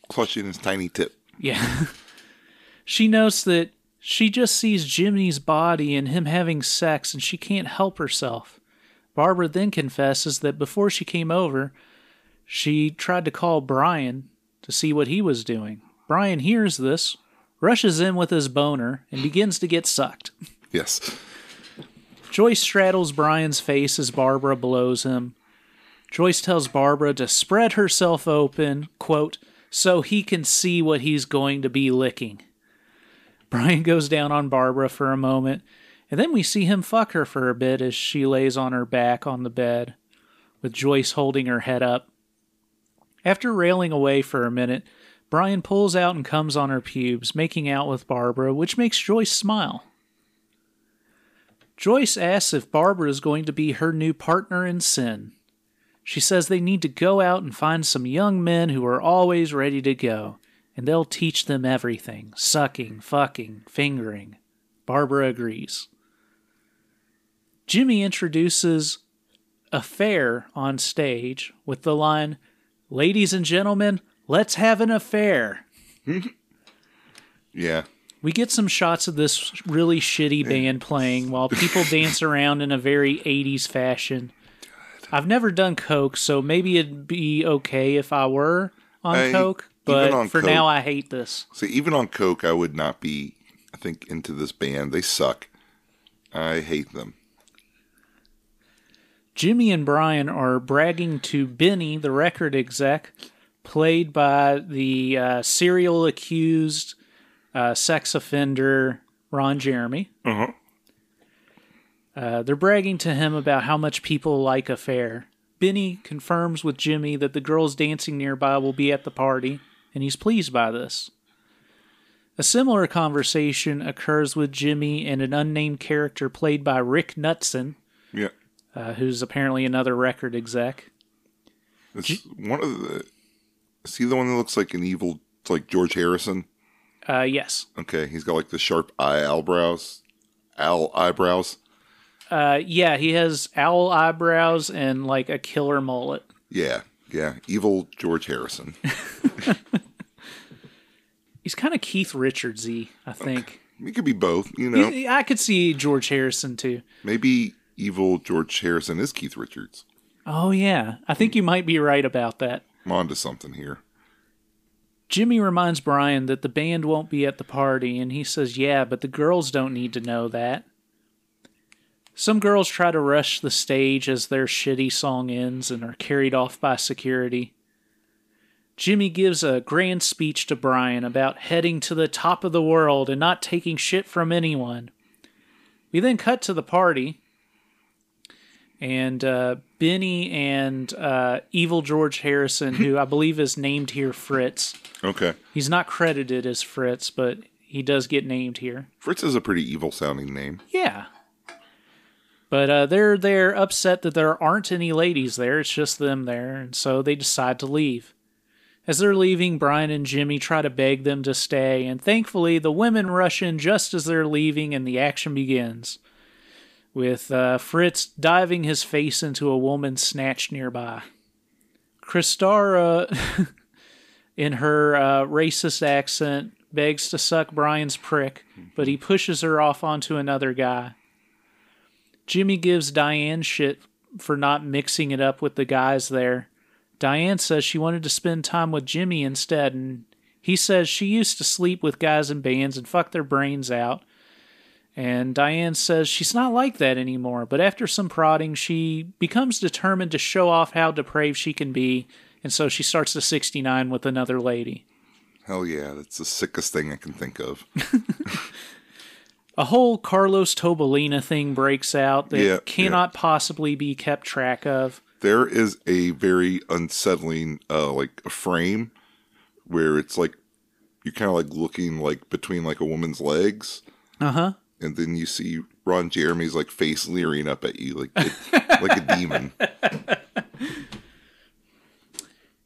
Clutching his tiny tip. yeah. she notes that she just sees Jimmy's body and him having sex, and she can't help herself. Barbara then confesses that before she came over, she tried to call Brian to see what he was doing. Brian hears this, rushes in with his boner, and begins to get sucked. Yes. Joyce straddles Brian's face as Barbara blows him. Joyce tells Barbara to spread herself open, quote, so he can see what he's going to be licking. Brian goes down on Barbara for a moment, and then we see him fuck her for a bit as she lays on her back on the bed, with Joyce holding her head up. After railing away for a minute, Brian pulls out and comes on her pubes, making out with Barbara, which makes Joyce smile. Joyce asks if Barbara is going to be her new partner in sin. She says they need to go out and find some young men who are always ready to go, and they'll teach them everything sucking, fucking, fingering. Barbara agrees. Jimmy introduces affair on stage with the line, Ladies and gentlemen, let's have an affair. Yeah. We get some shots of this really shitty band playing while people dance around in a very 80s fashion. I've never done Coke, so maybe it'd be okay if I were on Hey, Coke, but for Coke- now I hate this. See, even on Coke, I would not be, I think, into this band. They suck. I hate them. Jimmy and Brian are bragging to Benny, the record exec, played by the uh, serial accused uh, sex offender Ron Jeremy. Uh-huh. Uh, they're bragging to him about how much people like Affair. Benny confirms with Jimmy that the girls dancing nearby will be at the party, and he's pleased by this. A similar conversation occurs with Jimmy and an unnamed character played by Rick Knutson, Yeah. uh, who's apparently another record exec. It's one of the. See the one that looks like an evil, like George Harrison. Uh, yes. Okay, he's got like the sharp eye eyebrows, owl eyebrows. Uh, yeah, he has owl eyebrows and like a killer mullet. Yeah, yeah, evil George Harrison. He's kind of Keith Richardsy, I think. It could be both, you know. He- I could see George Harrison too. Maybe evil George Harrison is Keith Richards. Oh yeah, I think you might be right about that. I'm on to something here. Jimmy reminds Brian that the band won't be at the party, and he says, Yeah, but the girls don't need to know that. Some girls try to rush the stage as their shitty song ends and are carried off by security. Jimmy gives a grand speech to Brian about heading to the top of the world and not taking shit from anyone. We then cut to the party, and uh, Benny and uh, Evil George Harrison, who I believe is named here Fritz, Okay, He's not credited as Fritz, but he does get named here. Fritz is a pretty evil sounding name. Yeah. But uh, they're they're upset that there aren't any ladies there. It's just them there, and so they decide to leave. As they're leaving, Brian and Jimmy try to beg them to stay, and thankfully the women rush in just as they're leaving, and the action begins. With uh, Fritz diving his face into a woman snatched nearby. Kristara, in her uh, racist accent, begs to suck Brian's prick, but he pushes her off onto another guy. Jimmy gives Diane shit for not mixing it up with the guys there. Diane says she wanted to spend time with Jimmy instead, and he says she used to sleep with guys in bands and fuck their brains out. And Diane says she's not like that anymore, but after some prodding, she becomes determined to show off how depraved she can be, and so she starts the 69 with another lady. Hell yeah, that's the sickest thing I can think of. a whole Carlos Tobalina thing breaks out that Yeah, cannot possibly be kept track of. There is a very unsettling uh like a frame where it's like you're kind of like looking like between like a woman's legs Uh huh. and then you see ron jeremy's like face leering up at you like it, like a demon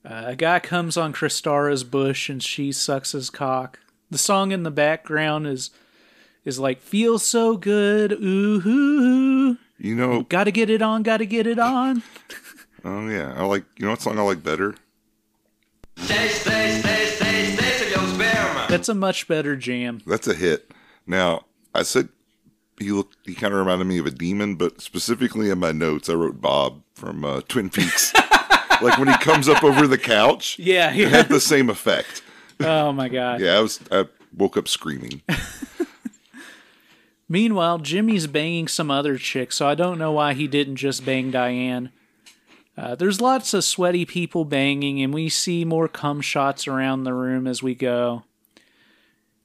a guy comes on Kristara's bush and she sucks his cock. The song in the background is is like "Feel so good, ooh hoo, you know gotta get it on, gotta get it on." oh yeah i like you know what song i like better Taste, taste, taste, taste, taste of your sperm. That's a much better jam. that's a hit now i said he looked he kind of reminded me of a demon but specifically in my notes i wrote bob from uh, twin peaks like when he comes up over the couch Yeah, it had the same effect Oh my god. yeah i was i woke up screaming Meanwhile, Jimmy's banging some other chick, so I don't know why he didn't just bang Diane. Uh, there's lots of sweaty people banging, and we see more cum shots around the room as we go.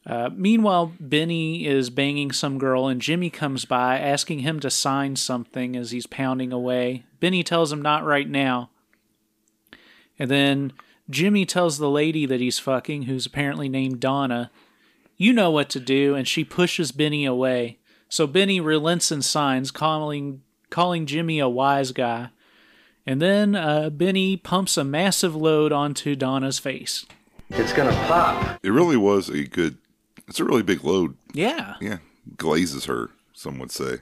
Uh, meanwhile, Benny is banging some girl, and Jimmy comes by asking him to sign something as he's pounding away. Benny tells him not right now. And then Jimmy tells the lady that he's fucking, who's apparently named Donna, you know what to do, and she pushes Benny away. So Benny relents and signs, calling calling Jimmy a wise guy. And then uh, Benny pumps a massive load onto Donna's face. It's gonna pop. It really was a good. It's a really big load. Yeah. Yeah, glazes her. Some would say.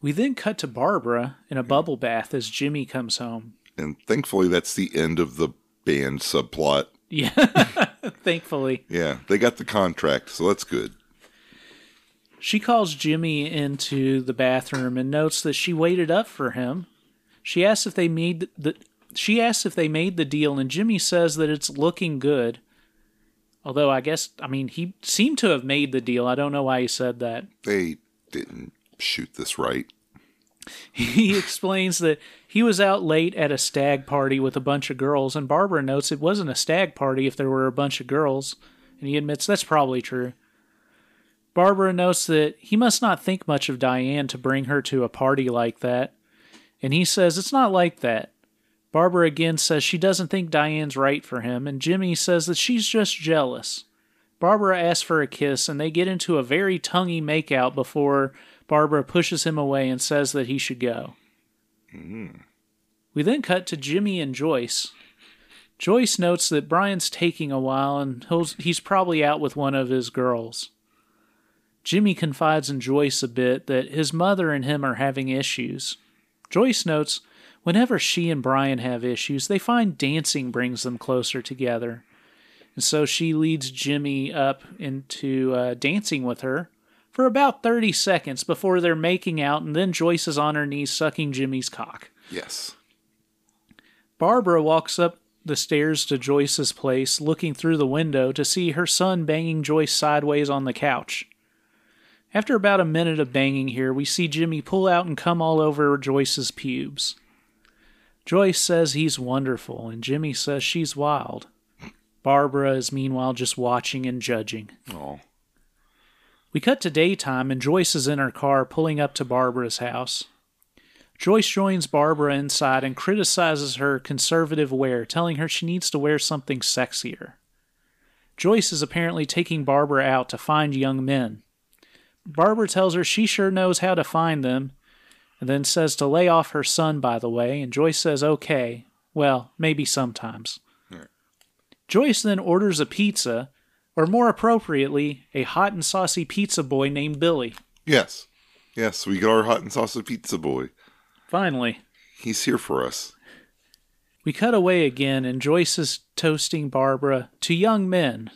We then cut to Barbara in a bubble bath as Jimmy comes home. And thankfully, that's the end of the band subplot. Yeah. Thankfully. Yeah, they got the contract, so that's good. She calls Jimmy into the bathroom and notes that she waited up for him. She asks if they made the she asks if they made the deal and Jimmy says that it's looking good. Although I guess I mean he seemed to have made the deal. I don't know why he said that. They didn't shoot this right. He explains that he was out late at a stag party with a bunch of girls, and Barbara notes it wasn't a stag party if there were a bunch of girls, and he admits that's probably true. Barbara notes that he must not think much of Diane to bring her to a party like that, and he says it's not like that. Barbara again says she doesn't think Diane's right for him, and Jimmy says that she's just jealous. Barbara asks for a kiss, and they get into a very tonguey makeout before Barbara pushes him away and says that he should go. Mm-hmm. We then cut to Jimmy and Joyce. Joyce notes that Brian's taking a while and he'll, he's probably out with one of his girls. Jimmy confides in Joyce a bit that his mother and him are having issues. Joyce notes whenever she and Brian have issues, they find dancing brings them closer together. And so she leads Jimmy up into uh, dancing with her for about 30 seconds before they're making out, and then Joyce is on her knees sucking Jimmy's cock. Yes. Barbara walks up the stairs to Joyce's place, looking through the window to see her son banging Joyce sideways on the couch. After about a minute of banging here, we see Jimmy pull out and come all over Joyce's pubes. Joyce says he's wonderful, and Jimmy says she's wild. Barbara is meanwhile just watching and judging. Oh, We cut to daytime, and Joyce is in her car pulling up to Barbara's house. Joyce joins Barbara inside and criticizes her conservative wear, telling her she needs to wear something sexier. Joyce is apparently taking Barbara out to find young men. Barbara tells her she sure knows how to find them, and then says to lay off her son, by the way, and Joyce says okay. Well, maybe sometimes. Joyce then orders a pizza, or more appropriately, a hot and saucy pizza boy named Billy. yes, yes. We got our hot and saucy pizza boy. Finally. He's here for us. We cut away again, and Joyce is toasting Barbara to young men.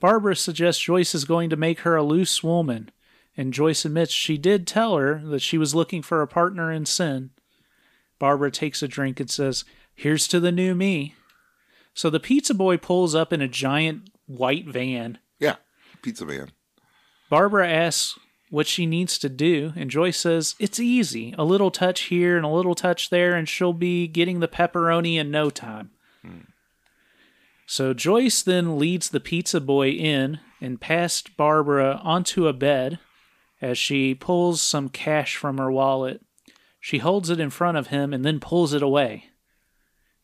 Barbara suggests Joyce is going to make her a loose woman, and Joyce admits she did tell her that she was looking for a partner in sin. Barbara takes a drink and says, Here's to the new me. So the pizza boy pulls up in a giant white van. Yeah, pizza man. Barbara asks what she needs to do, and Joyce says it's easy. A little touch here and a little touch there, and she'll be getting the pepperoni in no time. Hmm. So Joyce then leads the pizza boy in and past Barbara onto a bed as she pulls some cash from her wallet. She holds it in front of him and then pulls it away.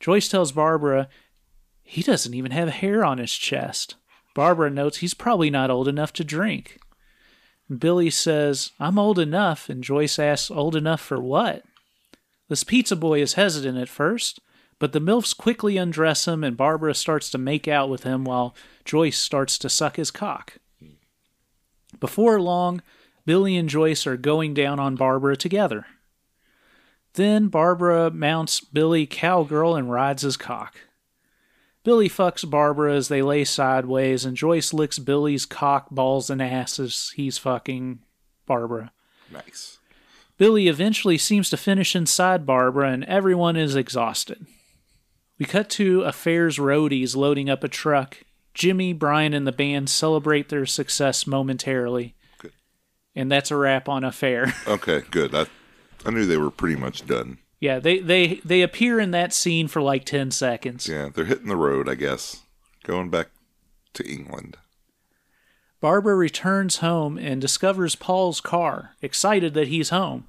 Joyce tells Barbara he doesn't even have hair on his chest. Barbara notes he's probably not old enough to drink. Billy says, I'm old enough, and Joyce asks, Old enough for what? This pizza boy is hesitant at first, but the MILFs quickly undress him, and Barbara starts to make out with him while Joyce starts to suck his cock. Before long, Billy and Joyce are going down on Barbara together. Then Barbara mounts Billy cowgirl and rides his cock. Billy fucks Barbara as they lay sideways, and Joyce licks Billy's cock, balls, and ass as he's fucking Barbara. Nice. Billy eventually seems to finish inside Barbara, and everyone is exhausted. We cut to Affairs roadies loading up a truck. Jimmy, Brian, and the band celebrate their success momentarily. And that's a wrap on Affair. Okay, good. I I knew they were pretty much done. yeah, they they they appear in that scene for like ten seconds. Yeah, they're hitting the road, I guess. Going back to England. Barbara returns home and discovers Paul's car, excited that he's home.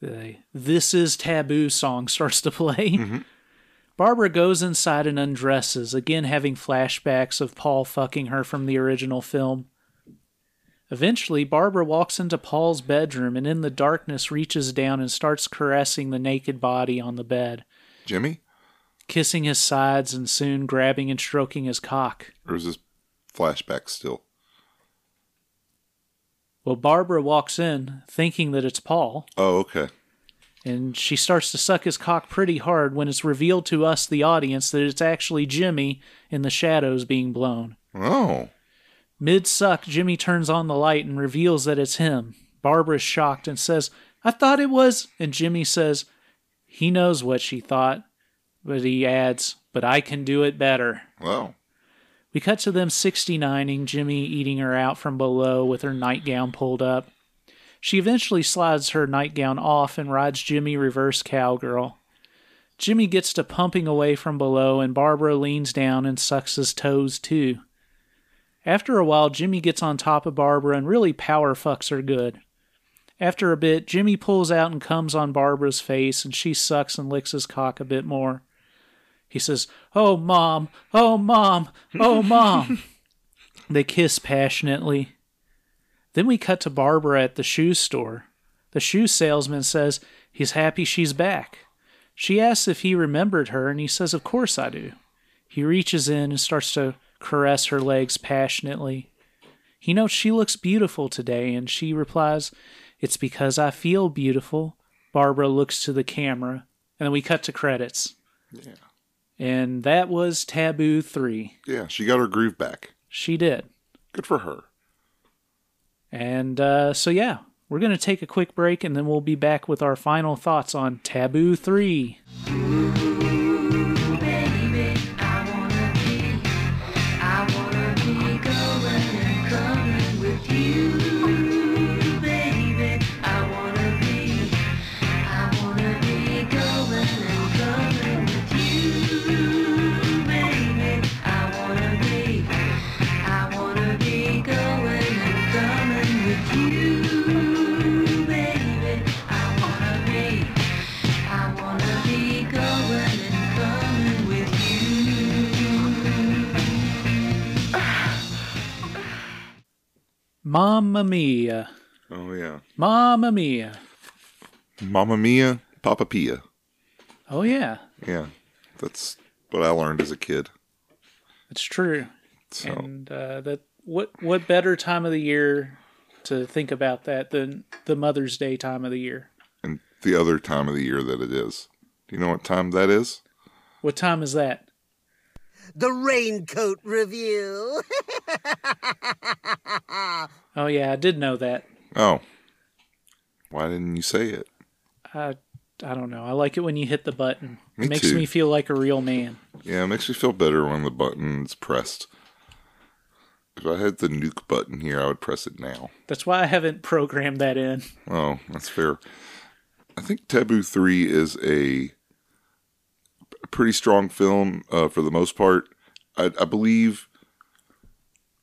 The This is Taboo song starts to play. Mm-hmm. Barbara goes inside and undresses, again having flashbacks of Paul fucking her from the original film. Eventually, Barbara walks into Paul's bedroom and in the darkness reaches down and starts caressing the naked body on the bed, Jimmy? kissing his sides and soon grabbing and stroking his cock. Or is this flashback still? Well, Barbara walks in thinking that it's Paul. Oh, okay. and she starts to suck his cock pretty hard when it's revealed to us, the audience, that it's actually Jimmy in the shadows being blown. Oh. Mid suck, Jimmy turns on the light and reveals that it's him. Barbara's shocked and says, I thought it was. And Jimmy says, he knows what she thought, but he adds, but I can do it better. Well. We cut to them 69ing, Jimmy eating her out from below with her nightgown pulled up. She eventually slides her nightgown off and rides Jimmy reverse cowgirl. Jimmy gets to pumping away from below, and Barbara leans down and sucks his toes too. After a while, Jimmy gets on top of Barbara and really power fucks her good. After a bit, Jimmy pulls out and comes on Barbara's face, and she sucks and licks his cock a bit more. He says, Oh, mom, oh, mom, oh, mom. they kiss passionately. Then we cut to Barbara at the shoe store. The shoe salesman says he's happy she's back. She asks if he remembered her, and he says, Of course I do. He reaches in and starts to caress her legs passionately. He notes she looks beautiful today, and she replies, It's because I feel beautiful. Barbara looks to the camera, and then we cut to credits. Yeah. And that was Taboo 3. Yeah, she got her groove back. She did. Good for her. And uh, so, yeah, we're going to take a quick break and then we'll be back with our final thoughts on Taboo 3. Mamma Mia. Oh, yeah. Mamma Mia. Mamma Mia, Papa Pia. Oh, yeah, Yeah, that's what I learned as a kid. it's true. So, And uh, that what what better time of the year to think about that than the Mother's Day time of the year? and the other time of the year that it is. Do you know what time that is? What time is that? The Raincoat Review. Oh yeah, I did know that. Oh. Why didn't you say it? I I don't know. I like it when you hit the button. Me it makes too. me feel like a real man. Yeah, it makes me feel better when the button's pressed. If I had the nuke button here, I would press it now. That's why I haven't programmed that in. Oh, that's fair. I think Taboo 3 is a a pretty strong film uh, for the most part. I, I believe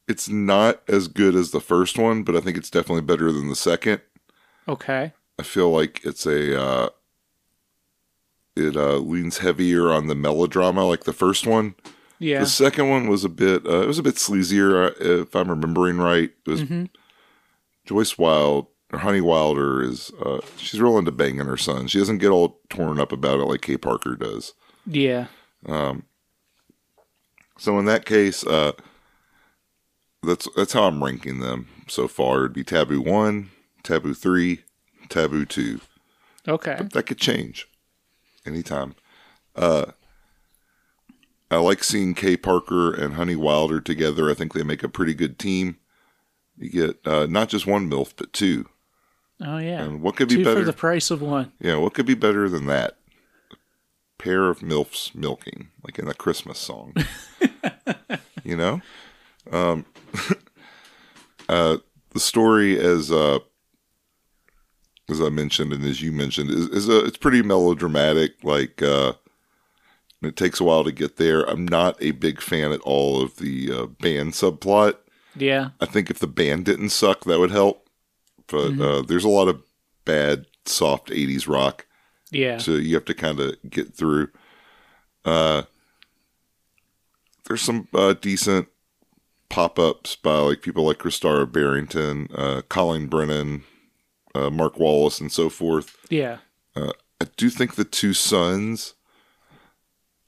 it's not as good as the first one, but I think it's definitely better than the second. Okay. I feel like it's a uh, it uh, leans heavier on the melodrama like the first one. Yeah. The second one was a bit uh, it was a bit sleazier uh, if I'm remembering right. It was Mhm. Joyce Wild or Honey Wilder is uh, she's real into banging her son. She doesn't get all torn up about it like Kay Parker does. Yeah. Um, so in that case, uh, that's that's how I'm ranking them so far. It'd be Taboo one, Taboo three, Taboo two. Okay. But that could change anytime. Uh, I like seeing Kay Parker and Honey Wilder together. I think they make a pretty good team. You get uh, not just one MILF, but two. Oh yeah. And what could be Two better? for the price of one. Yeah, what could be better than that? Pair of MILFs milking, like in a Christmas song. you know? Um, uh, the story as uh as I mentioned and as you mentioned is, is a it's pretty melodramatic. Like uh, it takes a while to get there. I'm not a big fan at all of the uh, band subplot. Yeah. I think if the band didn't suck, that would help. But uh, there's a lot of bad soft '80s rock, Yeah. so you have to kind of get through. Uh, there's some uh, decent pop ups by like people like Kristara Barrington, uh, Colleen Brennan, uh, Mark Wallice, and so forth. yeah. I do think the two sons,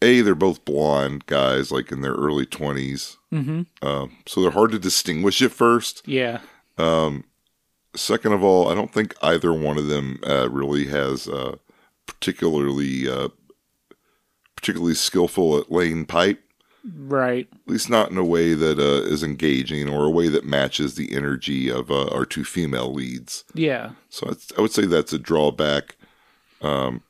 a they're both blonde guys, like in their early 20s Mm-hmm. um, so they're hard to distinguish at first. Yeah. Um, Second of all, I don't think either one of them uh, really has uh, particularly uh, particularly skillful at laying pipe. Right. At least not in a way that uh, is engaging or a way that matches the energy of uh, our two female leads. Yeah. So I would say that's a drawback. Um,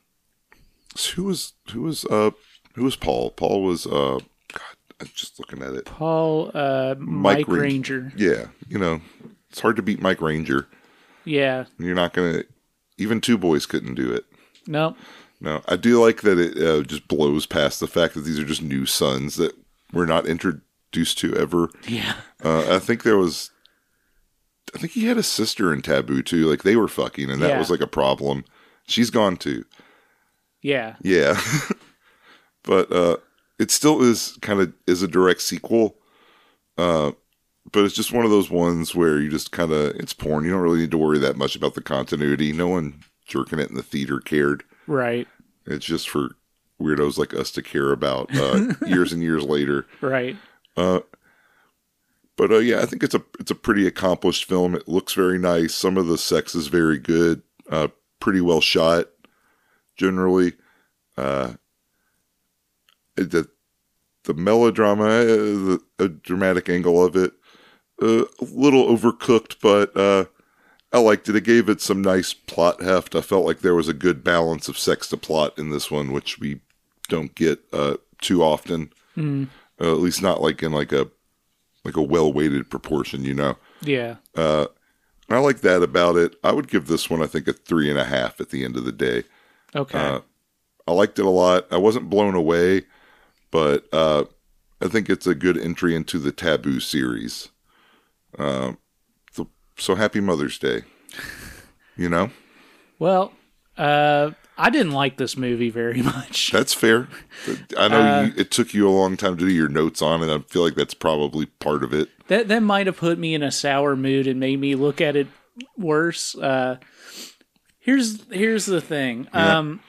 so who was who was uh who was Paul? Paul was uh God, I'm just looking at it. Paul uh Mike, Ran- Ranger. Yeah, you know, it's hard to beat Mike Ranger. Yeah. You're not gonna. Even two boys couldn't do it. Nope. No, I do like that it uh, just blows past the fact that these are just new sons that we're not introduced to ever. Yeah. Uh, I think there was, I think he had a sister in Taboo too. Like they were fucking, and that Yeah. was like a problem. She's gone too. Yeah. Yeah, but uh, it still is kind of is a direct sequel. Uh, but it's just one of those ones where you just kind of it's porn. You don't really need to worry that much about the continuity. No one jerking it in the theater cared. Right. It's just for weirdos like us to care about uh, years and years later. Right. Uh, But uh, yeah, I think it's a it's a pretty accomplished film. It looks very nice. Some of the sex is very good. Uh, pretty well shot, generally. Uh, the the melodrama, uh, the a dramatic angle of it, uh, a little overcooked, but uh, I liked it. It gave it some nice plot heft. I felt like there was a good balance of sex to plot in this one, which we don't get uh, too often. Uh, at least not like in like a like a well weighted proportion, you know. Yeah. Uh, I like that about it. I would give this one, I think, a three and a half at the end of the day. Okay. Uh, I liked it a lot. I wasn't blown away, but uh, I think it's a good entry into the Taboo series. Uh, so, happy Mother's Day. You know, well, uh I didn't like this movie very much. that's fair. I know Uh, you, it took you a long time to do your notes on it. I feel like that's probably part of it. that that might have put me in a sour mood and made me look at it worse. Uh, here's here's the thing. Yeah. Um,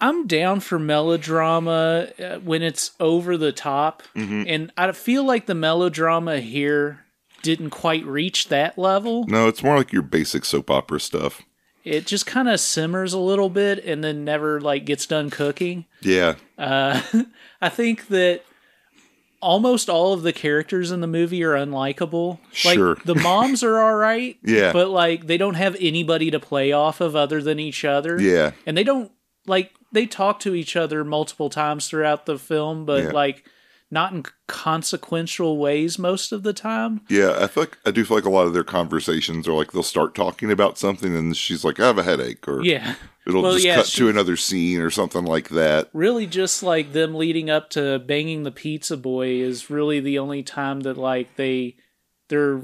I'm down for melodrama uh, when it's over the top, Mm-hmm. and I feel like the melodrama here didn't quite reach that level. No, it's more like your basic soap opera stuff. It just kind of simmers a little bit and then never like gets done cooking. Yeah, uh, I think that almost all of the characters in the movie are unlikable. Sure. Like the moms are all right. Yeah. But like they don't have anybody to play off of other than each other. yeah. And they don't like they talk to each other multiple times throughout the film, but Yeah. like not in consequential ways most of the time. Yeah, I feel like I do feel like a lot of their conversations are like they'll start talking about something and she's like, I have a headache, or Yeah. it'll Well, just yeah, cut she- to another scene or something like that. Really just like them leading up to banging the pizza boy is really the only time that like they their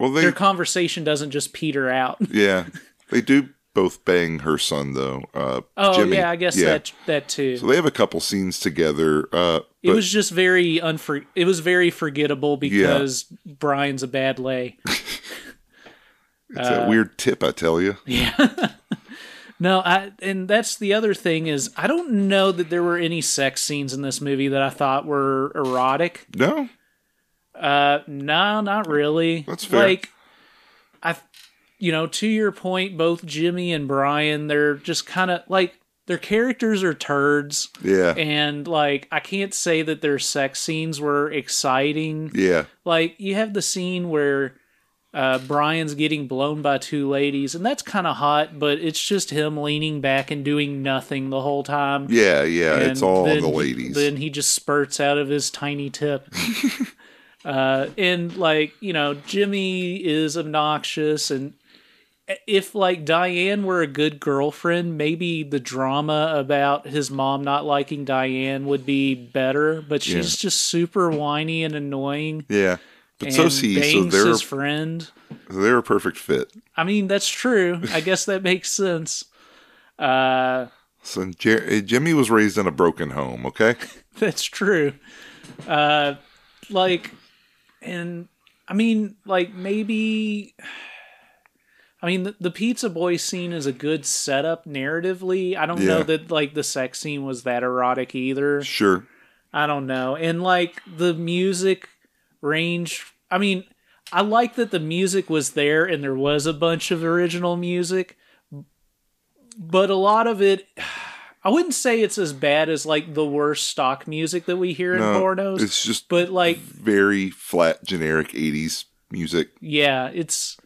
Well, they their conversation doesn't just peter out. yeah, they do both bang her son though. Uh, Oh Jimmy. yeah, I guess that that too. So they have a couple scenes together. Uh, it was just very unfor. It was very forgettable because Brian's a bad lay. it's uh, a weird tip, I tell you. Yeah. no, I and that's the other thing is I don't know that there were any sex scenes in this movie that I thought were erotic. No, Uh, no, not really. That's fair. Like, you know, to your point, both Jimmy and Brian, they're just kind of like their characters are turds. yeah, and like I can't say that their sex scenes were exciting. yeah, Like you have the scene where uh, Brian's getting blown by two ladies, and that's kind of hot, but it's just him leaning back and doing nothing the whole time. yeah, yeah. it's all the he- ladies. then he just spurts out of his tiny tip. Uh, and like you know, Jimmy is obnoxious, and if like Diane were a good girlfriend, maybe the drama about his mom not liking Diane would be better. But she's Yeah. just super whiny and annoying. Yeah. But and so see, so they're his friend. they're a perfect fit. I mean, that's true. I guess that makes sense. Uh, So Jer- uh, Jimmy was raised in a broken home. Okay. That's true. Uh, like, and I mean, like maybe. I mean, the, the pizza boy scene is a good setup narratively. I don't know that like the sex scene was that erotic either. Sure. I don't know. And like the music range, I mean, I like that the music was there and there was a bunch of original music, but a lot of it, I wouldn't say it's as bad as like the worst stock music that we hear in No, pornos. it's just but like, very flat, generic '80s music. yeah, it's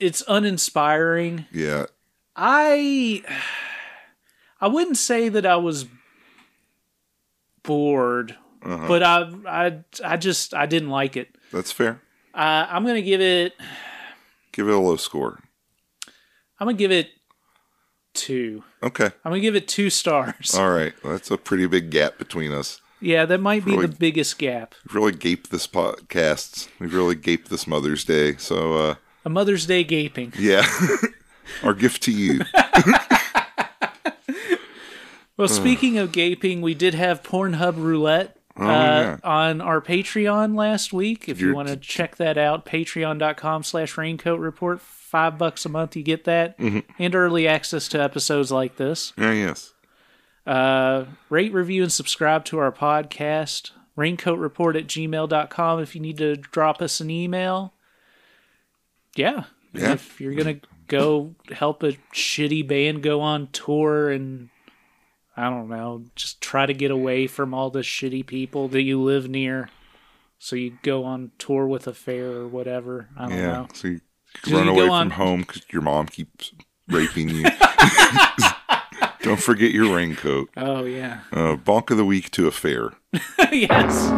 it's uninspiring. Yeah. I I wouldn't say that I was bored, Uh-huh. but I I I just I didn't like it. That's fair. Uh, I'm gonna give it. Give it a low score. I'm gonna give it two. Okay. I'm gonna give it two stars. All right. That's a pretty big gap between us. yeah, that might be Really? the biggest gap. We've really gaped this podcast. We've really gaped this Mother's Day. So, uh, A Mother's Day gaping. yeah. Our gift to you. Well, speaking of gaping, we did have Pornhub Roulette uh, Oh, yeah. on our Patreon last week. If you You're- want to check that out, patreon.com slash raincoat report. Five bucks a month, you get that. Mm-hmm. And early access to episodes like this. Yeah, yes. Uh, rate, review, and subscribe to our podcast. Raincoatreport at gmail.com if you need to drop us an email. Yeah. Yeah. If you're going to go help a shitty band go on tour and, I don't know, just try to get away from all the shitty people that you live near. So you go on tour with Affair or whatever. I don't Yeah. know. So you run you away from on- home because your mom keeps raping you. Don't forget your raincoat. Oh, yeah. Uh, bonk of the week to Affair. yes.